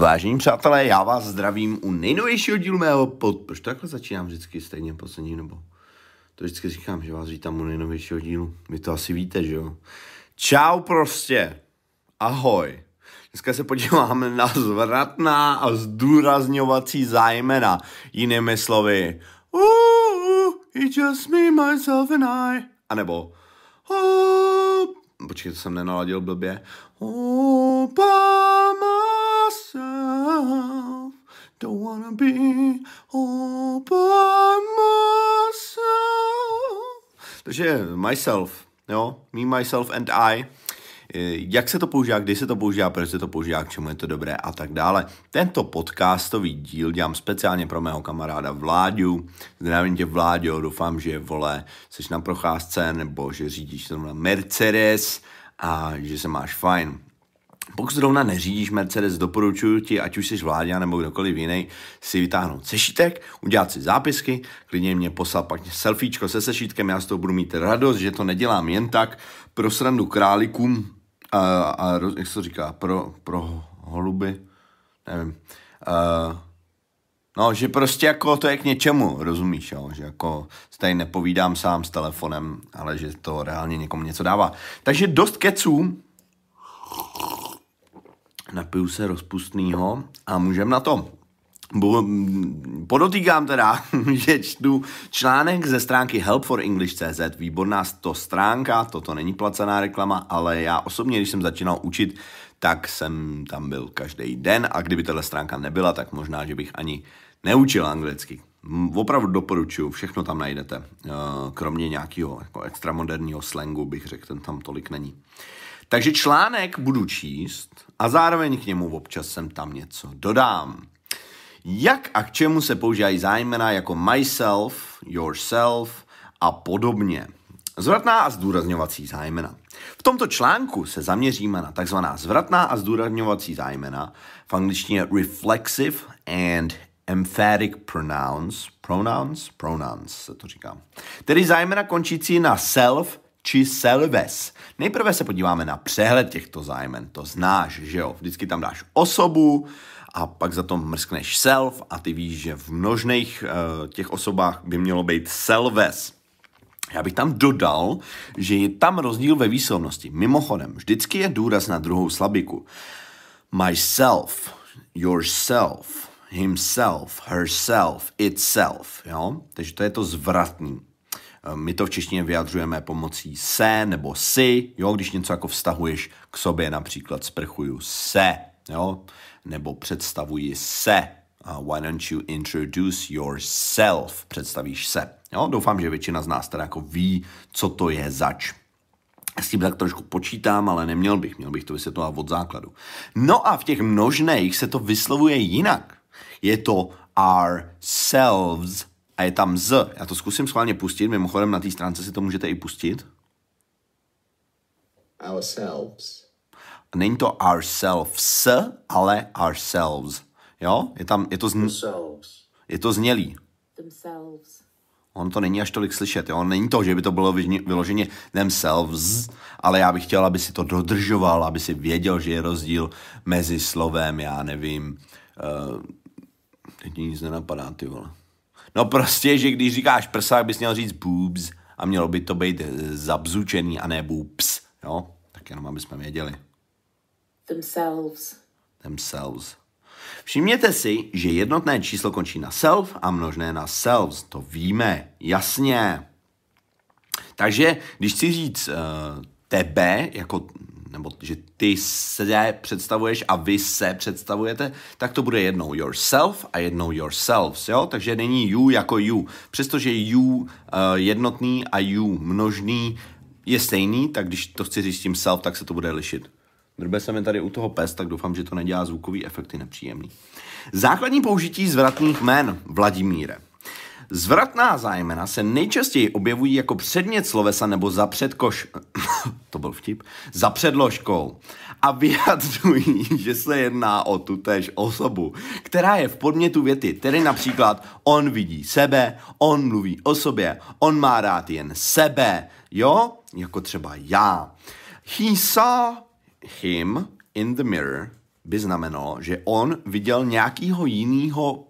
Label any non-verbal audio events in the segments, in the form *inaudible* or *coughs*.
Vážení přátelé, já vás zdravím u nejnovějšího dílu mého pod... Proč takhle začínám vždycky stejně poslední nebo? To vždycky říkám, že vás vítám u nejnovějšího dílu. Vy to asi víte, že jo? Čau prostě. Ahoj. Dneska se podíváme na zvratná a zdůrazňovací zájmena. Jinými slovy. Ooh, it's just me, myself and I. A nebo oh, počkej, to jsem nenaladil blbě. Oh, by myself, don't wanna be all by myself. Takže myself, jo, me, myself and I. Jak se to používá, kdy se to používá, proč se to používá, k čemu je to dobré a tak dále. Tento podcastový díl dělám speciálně pro mého kamaráda Vláďu. Zdravím tě Vláďo, doufám, že vole, jsi na procházce nebo že řídíš zrovna Mercedes a že se máš fajn. Pokud zrovna neřídíš Mercedes, doporučuji ti, ať už jsi vládě nebo kdokoliv jiný, si vytáhnout sešítek, udělat si zápisky, klidně mě poslat pak selfiečko se sešítkem, já z toho budu mít radost, že to nedělám jen tak pro srandu králikům a, a jak se to říká, pro, pro holuby, nevím. Uh, No, že prostě jako to je k něčemu, rozumíš, jo? že jako tady nepovídám sám s telefonem, ale že to reálně někomu něco dává. Takže dost keců, napiju se rozpustného a můžeme na to. Podotýkám teda, *laughs* že čtu článek ze stránky helpforenglish.cz, výborná to stránka, toto není placená reklama, ale já osobně, když jsem začínal učit, tak jsem tam byl každý den a kdyby tato stránka nebyla, tak možná, že bych ani neučil anglicky. Opravdu doporučuju, všechno tam najdete, eh, kromě nějakého jako extramoderního slangu bych řekl, ten tam tolik není. Takže článek budu číst a zároveň k němu občas sem tam něco dodám. Jak a k čemu se používají zájmena jako myself, yourself a podobně. Zvratná a zdůrazňovací zájmena. V tomto článku se zaměříme na takzvaná zvratná a zdůrazňovací zájmena, v angličtině reflexive and emphatic pronouns, pronouns, pronouns se to říká. Tedy zájmena končící na self či selves. Nejprve se podíváme na přehled těchto zájmen. To znáš, že jo? Vždycky tam dáš osobu a pak za to mrskneš self a ty víš, že v množných uh, těch osobách by mělo být selves. Já bych tam dodal, že je tam rozdíl ve výslovnosti. Mimochodem, vždycky je důraz na druhou slabiku. Myself, yourself, himself, herself, itself, jo? Takže to je to zvratný. Eh, my to v češtině vyjadřujeme pomocí se nebo si, jo, když něco jako vztahuješ k sobě, například sprchuju se, jo, nebo představuji se. Uh, why don't you introduce yourself? Představíš se. Jo, doufám, že většina z nás teda jako ví, co to je zač. S tím tak trošku počítám, ale neměl bych, měl bych to vysvětlovat od základu. No a v těch množných se to vyslovuje jinak. Je to ourselves, a je tam z. Já to zkusím schválně pustit, mimochodem na té stránce si to můžete i pustit. Ourselves. Není to ourselves, ale ourselves. Jo? Je tam, je to, zn... je to znělý. Themselves. On to není až tolik slyšet, jo? Není to, že by to bylo vyloženě themselves, ale já bych chtěl, aby si to dodržoval, aby si věděl, že je rozdíl mezi slovem, já nevím, uh, teď nic nenapadá, ty vole. No prostě, že když říkáš prsa, bys měl říct boobs a mělo by to být eh, zabzučený a ne boobs, jo? Tak jenom, aby jsme věděli. Themselves. Themselves. Všimněte si, že jednotné číslo končí na self a množné na selves. To víme, jasně. Takže, když chci říct uh, tebe, jako nebo že ty se představuješ a vy se představujete, tak to bude jednou yourself a jednou yourselves, jo? Takže není you jako you. Přestože you uh, jednotný a you množný je stejný, tak když to chci říct tím self, tak se to bude lišit. Drbe se mi tady u toho pes, tak doufám, že to nedělá zvukový efekty nepříjemný. Základní použití zvratných jmén Vladimíre. Zvratná zájmena se nejčastěji objevují jako předmět slovesa nebo za předkoš... *coughs* to byl vtip. Za předložkou. A vyjadřují, *laughs* že se jedná o tutéž osobu, která je v podmětu věty. Tedy například on vidí sebe, on mluví o sobě, on má rád jen sebe. Jo? Jako třeba já. He saw him in the mirror by znamenalo, že on viděl nějakýho jinýho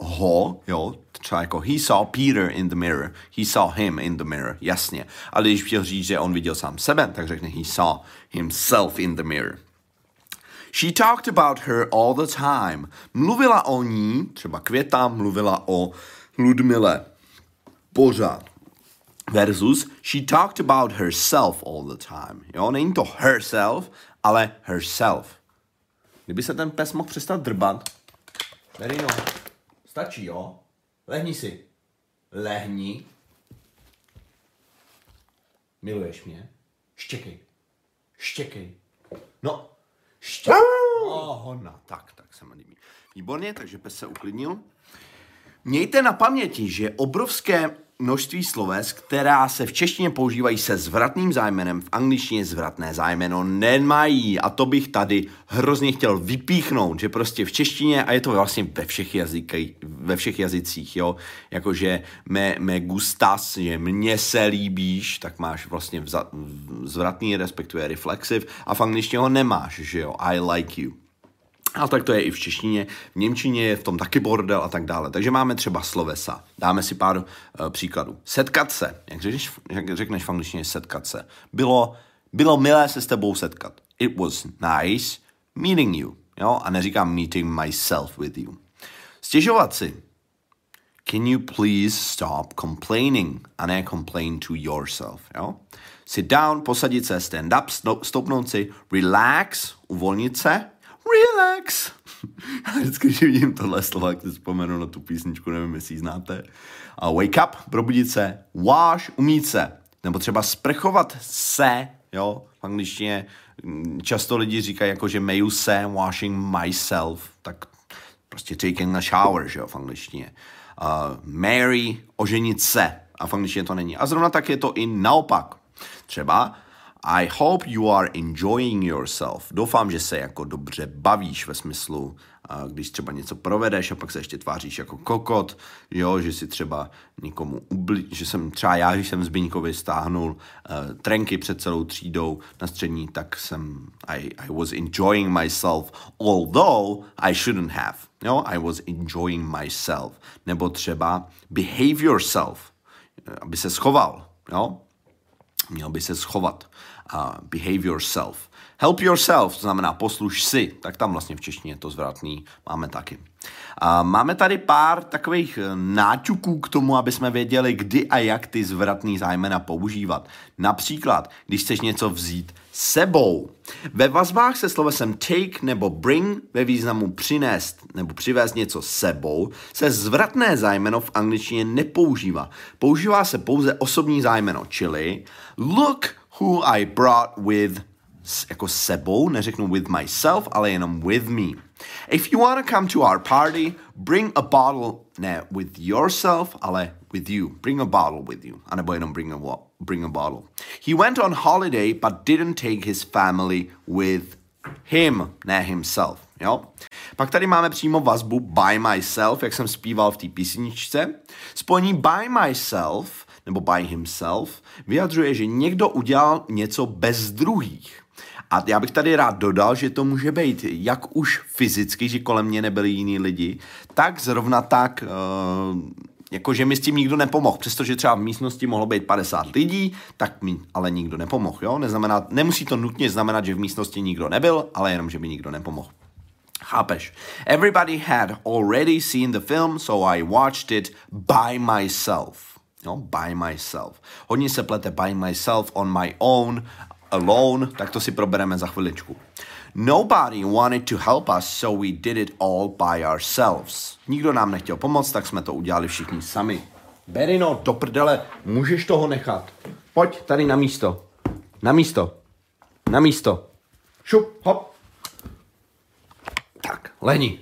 ho, jo, třeba jako he saw Peter in the mirror, he saw him in the mirror, jasně. Ale když chtěl říct, že on viděl sám sebe, tak řekne he saw himself in the mirror. She talked about her all the time. Mluvila o ní, třeba Květa mluvila o Ludmile. Pořád. Versus, she talked about herself all the time. Jo, není to herself, ale herself. Kdyby se ten pes mohl přestat drbat. Verino, stačí, jo? Lehni si. Lehni. Miluješ mě? Štěkej. Štěkej. No, štěkej. Oh, hodna. Tak, tak se mi líbí. Výborně, takže pes se uklidnil. Mějte na paměti, že obrovské množství sloves, která se v češtině používají se zvratným zájmenem, v angličtině zvratné zájmeno nemají. A to bych tady hrozně chtěl vypíchnout, že prostě v češtině, a je to vlastně ve všech, jazyky, ve všech jazycích, jo, jakože me, me gustas, že mně se líbíš, tak máš vlastně vza, zvratný, respektive reflexiv, a v angličtině ho nemáš, že jo, I like you. A tak to je i v češtině, v němčině je v tom taky bordel a tak dále. Takže máme třeba slovesa. Dáme si pár uh, příkladů. Setkat se. Jak řekneš, jak řekneš v angličtině setkat se? Bylo, bylo milé se s tebou setkat. It was nice meeting you. Jo? A neříkám meeting myself with you. Stěžovat si. Can you please stop complaining? A ne complain to yourself. Jo? Sit down, posadit se, stand up, stoupnout si, relax, uvolnit se, relax. *laughs* Já vždycky, když vidím tohle slova, tak si vzpomenu na tu písničku, nevím, jestli ji znáte. A wake up, probudit se, wash, umít se. Nebo třeba sprchovat se, jo, v angličtině často lidi říkají jako, že meju se, washing myself, tak prostě taking a shower, že jo, v angličtině. Uh, marry, oženit se, a v angličtině to není. A zrovna tak je to i naopak. Třeba i hope you are enjoying yourself. Doufám, že se jako dobře bavíš ve smyslu, když třeba něco provedeš a pak se ještě tváříš jako kokot, jo, že si třeba někomu ubli, že jsem třeba já, když jsem Zbyňkovi stáhnul uh, trenky před celou třídou na střední, tak jsem, I, I was enjoying myself, although I shouldn't have, jo, I was enjoying myself. Nebo třeba behave yourself, aby se schoval, jo, měl by se schovat. Uh, behave yourself. Help yourself, to znamená posluš si, tak tam vlastně v češtině to zvratný máme taky. A máme tady pár takových eh, náťuků k tomu, aby jsme věděli, kdy a jak ty zvratný zájmena používat. Například, když chceš něco vzít sebou. Ve vazbách se slovesem take nebo bring ve významu přinést nebo přivést něco sebou se zvratné zájmeno v angličtině nepoužívá. Používá se pouze osobní zájmeno, čili look who I brought with jako sebou, neřeknu with myself, ale jenom with me. If you want to come to our party, bring a bottle, ne with yourself, ale with you. Bring a bottle with you. A nebo jenom bring a, bring a bottle. He went on holiday, but didn't take his family with him, ne himself. Jo? Pak tady máme přímo vazbu by myself, jak jsem zpíval v té písničce. Spojení by myself nebo by himself vyjadřuje, že někdo udělal něco bez druhých. A já bych tady rád dodal, že to může být jak už fyzicky, že kolem mě nebyli jiní lidi, tak zrovna tak, uh, jako že mi s tím nikdo nepomohl. Přestože třeba v místnosti mohlo být 50 lidí, tak mi ale nikdo nepomohl. Jo? Neznamená, nemusí to nutně znamenat, že v místnosti nikdo nebyl, ale jenom, že by nikdo nepomohl. Chápeš? Everybody had already seen the film, so I watched it by myself. Jo? By myself. Hodně se plete by myself, on my own, alone, tak to si probereme za chviličku. Nobody wanted to help us, so we did it all by ourselves. Nikdo nám nechtěl pomoct, tak jsme to udělali všichni sami. Berino, do prdele, můžeš toho nechat. Pojď tady na místo. Na místo. Na místo. Šup, hop. Tak, leni.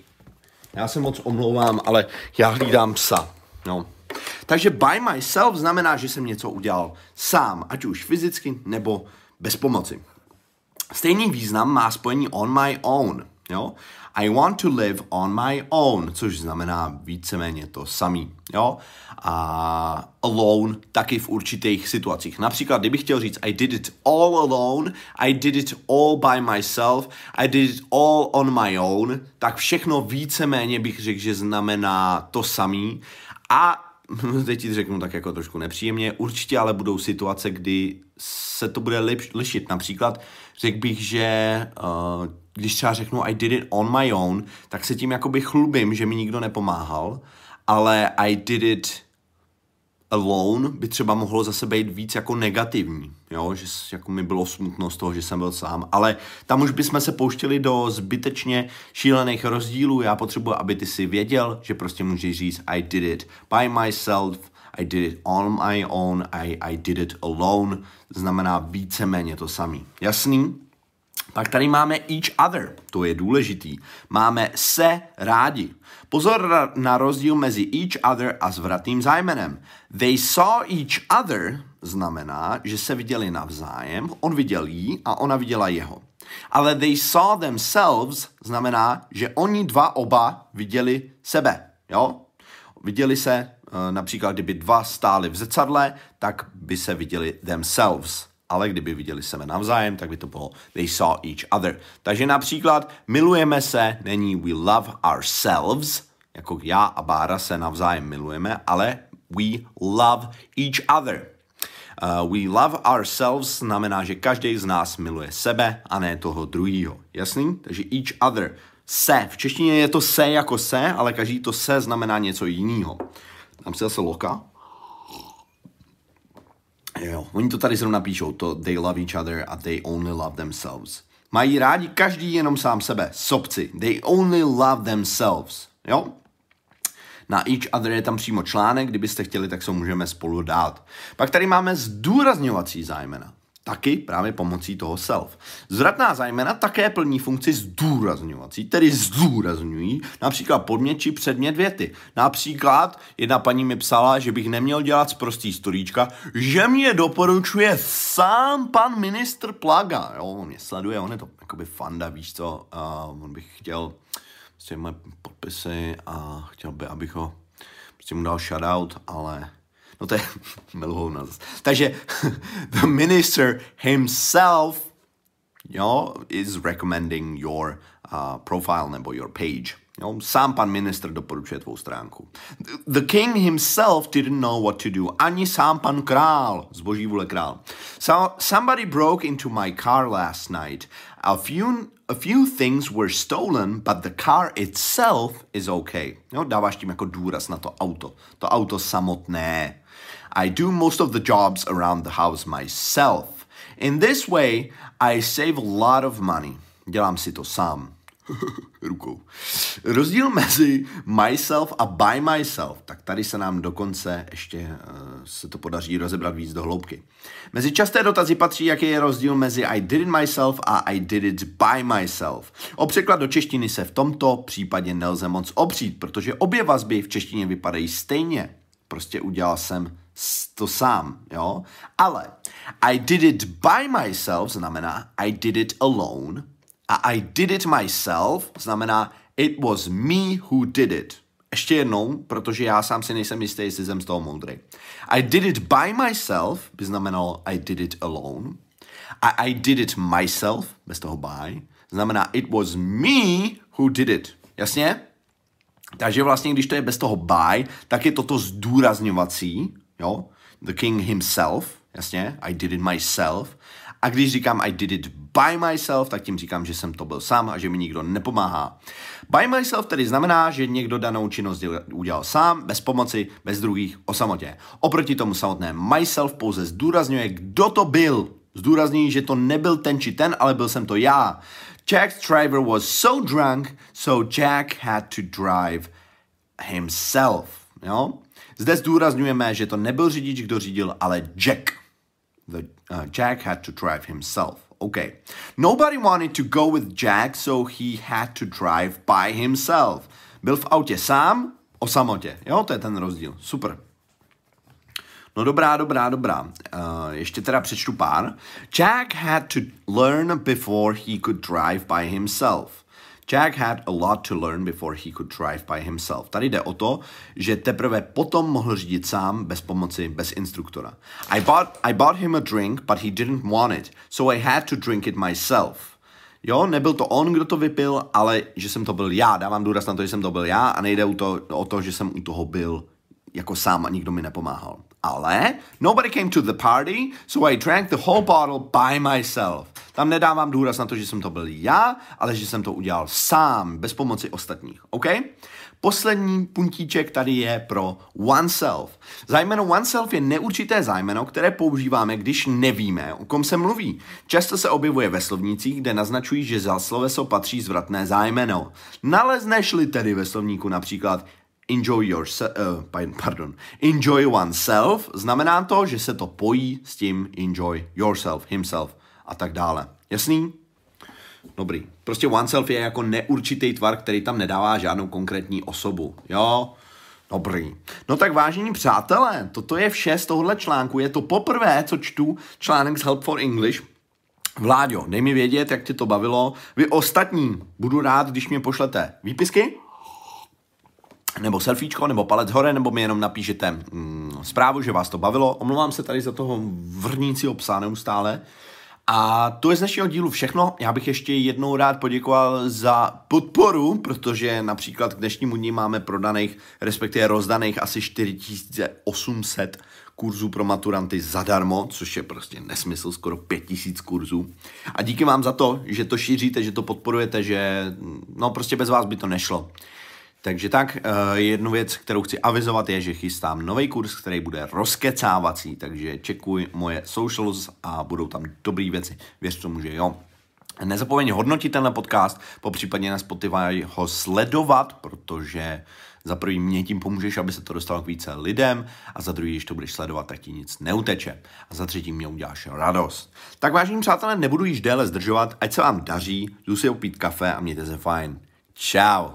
Já se moc omlouvám, ale já hlídám psa. No. Takže by myself znamená, že jsem něco udělal sám, ať už fyzicky nebo bez pomoci. Stejný význam má spojení on my own. jo. I want to live on my own, což znamená víceméně to samý, jo. A alone taky v určitých situacích. Například, kdybych chtěl říct I did it all alone, I did it all by myself, I did it all on my own, tak všechno víceméně bych řekl, že znamená to samý. A *laughs* teď ti řeknu tak jako trošku nepříjemně, určitě ale budou situace, kdy se to bude lišit. Například řekl bych, že uh, když třeba řeknu I did it on my own, tak se tím jakoby chlubím, že mi nikdo nepomáhal, ale I did it alone by třeba mohlo zase být víc jako negativní, jo? že jako mi bylo smutno z toho, že jsem byl sám, ale tam už bychom se pouštěli do zbytečně šílených rozdílů, já potřebuji, aby ty si věděl, že prostě můžeš říct I did it by myself, I did it on my own, I, I did it alone, znamená víceméně to samý. Jasný? Pak tady máme each other, to je důležitý. Máme se rádi. Pozor na rozdíl mezi each other a zvratným zájmenem. They saw each other znamená, že se viděli navzájem, on viděl jí a ona viděla jeho. Ale they saw themselves znamená, že oni dva oba viděli sebe. Jo? Viděli se, eh, například kdyby dva stáli v zrcadle, tak by se viděli themselves ale kdyby viděli sebe navzájem, tak by to bylo they saw each other. Takže například milujeme se, není we love ourselves, jako já a Bára se navzájem milujeme, ale we love each other. Uh, we love ourselves znamená, že každý z nás miluje sebe a ne toho druhého. Jasný? Takže each other. Se. V češtině je to se jako se, ale každý to se znamená něco jiného. Tam si zase loka. Jo, oni to tady zrovna píšou, to they love each other a they only love themselves. Mají rádi každý jenom sám sebe, sobci. They only love themselves. Jo? Na each other je tam přímo článek, kdybyste chtěli, tak se můžeme spolu dát. Pak tady máme zdůrazňovací zájmena taky právě pomocí toho self. Zvratná zájmena také plní funkci zdůrazňovací, tedy zdůrazňují například podmět či předmět věty. Například jedna paní mi psala, že bych neměl dělat z prostý storíčka, že mě doporučuje sám pan ministr Plaga. Jo, on mě sleduje, on je to jakoby fanda, víš co, uh, on bych chtěl prostě moje podpisy a chtěl by, abych ho prostě mu dal shoutout, ale No to je *laughs* milhou Takže *laughs* the minister himself know, is recommending your uh, profile nebo your page. Jo, sám pan minister doporučuje tvou stránku. The king himself didn't know what to do. Ani sám pan král, zboží vůle král. So, somebody broke into my car last night. A few, a few things were stolen, but the car itself is okay. Jo, dáváš tím jako důraz na to auto. To auto samotné. I do most of the jobs around the house myself. In this way, I save a lot of money. Dělám si to sám. *laughs* Rukou. Rozdíl mezi myself a by myself, tak tady se nám dokonce ještě uh, se to podaří rozebrat víc do hloubky. Mezi časté dotazy patří, jaký je rozdíl mezi I did it myself a I did it by myself. O překlad do češtiny se v tomto případě nelze moc opřít, protože obě vazby v češtině vypadají stejně. Prostě udělal jsem to sám, jo? Ale I did it by myself znamená I did it alone a I did it myself znamená it was me who did it. Ještě jednou, protože já sám si nejsem jistý, jestli jsem z toho moudrý. I did it by myself by znamenalo I did it alone. A I did it myself, bez toho by, znamená it was me who did it. Jasně? Takže vlastně, když to je bez toho by, tak je toto zdůrazňovací, jo? The king himself, jasně, I did it myself. A když říkám I did it by myself, tak tím říkám, že jsem to byl sám a že mi nikdo nepomáhá. By myself tedy znamená, že někdo danou činnost udělal sám, bez pomoci, bez druhých, o samotě. Oproti tomu samotné myself pouze zdůrazňuje, kdo to byl. Zdůrazní, že to nebyl ten či ten, ale byl jsem to já. Jack's driver was so drunk, so Jack had to drive himself. Jo? Zde zdůrazňujeme, že to nebyl řidič, kdo řídil, ale Jack. The, uh, Jack had to drive himself. Okay. Nobody wanted to go with Jack, so he had to drive by himself. Byl v autě sám, o samotě. Jo, to je ten rozdíl. Super. No dobrá, dobrá, dobrá. Uh, ještě teda přečtu pár. Jack had to learn before he could drive by himself. Jack had a lot to learn before he could drive by himself. Tady jde o to, že teprve potom mohl řídit sám, bez pomoci, bez instruktora. I bought, I bought him a drink, but he didn't want it, so I had to drink it myself. Jo, nebyl to on, kdo to vypil, ale že jsem to byl já. Dávám důraz na to, že jsem to byl já a nejde o to, o to že jsem u toho byl jako sám a nikdo mi nepomáhal. Ale nobody came to the party, so I drank the whole bottle by myself. Tam nedávám důraz na to, že jsem to byl já, ale že jsem to udělal sám, bez pomoci ostatních. OK? Poslední puntíček tady je pro oneself. Zájmeno oneself je neurčité zájmeno, které používáme, když nevíme, o kom se mluví. Často se objevuje ve slovnících, kde naznačují, že za sloveso patří zvratné zájmeno. Nalezneš-li tedy ve slovníku například enjoy yourself, uh, pardon, enjoy oneself, znamená to, že se to pojí s tím enjoy yourself, himself a tak dále. Jasný? Dobrý. Prostě oneself je jako neurčitý tvar, který tam nedává žádnou konkrétní osobu. Jo? Dobrý. No tak vážení přátelé, toto je vše z tohohle článku. Je to poprvé, co čtu článek z Help for English. Vláďo, dej mi vědět, jak tě to bavilo. Vy ostatní, budu rád, když mě pošlete výpisky, nebo selfiečko, nebo palec hore, nebo mi jenom napíšete mm, zprávu, že vás to bavilo. Omlouvám se tady za toho vrnícího psa neustále. A to je z dnešního dílu všechno. Já bych ještě jednou rád poděkoval za podporu, protože například k dnešnímu dní máme prodaných, respektive rozdaných asi 4800 kurzů pro maturanty zadarmo, což je prostě nesmysl, skoro 5000 kurzů. A díky vám za to, že to šíříte, že to podporujete, že no prostě bez vás by to nešlo. Takže tak, eh, jednu věc, kterou chci avizovat, je, že chystám nový kurz, který bude rozkecávací, takže čekuj moje socials a budou tam dobré věci. Věř tomu, že jo. Nezapomeň hodnotit tenhle podcast, po případně na Spotify ho sledovat, protože za prvý mě tím pomůžeš, aby se to dostalo k více lidem a za druhý, když to budeš sledovat, tak ti nic neuteče. A za třetí mě uděláš radost. Tak vážení přátelé, nebudu již déle zdržovat, ať se vám daří, jdu si opít kafe a mějte se fajn. Ciao.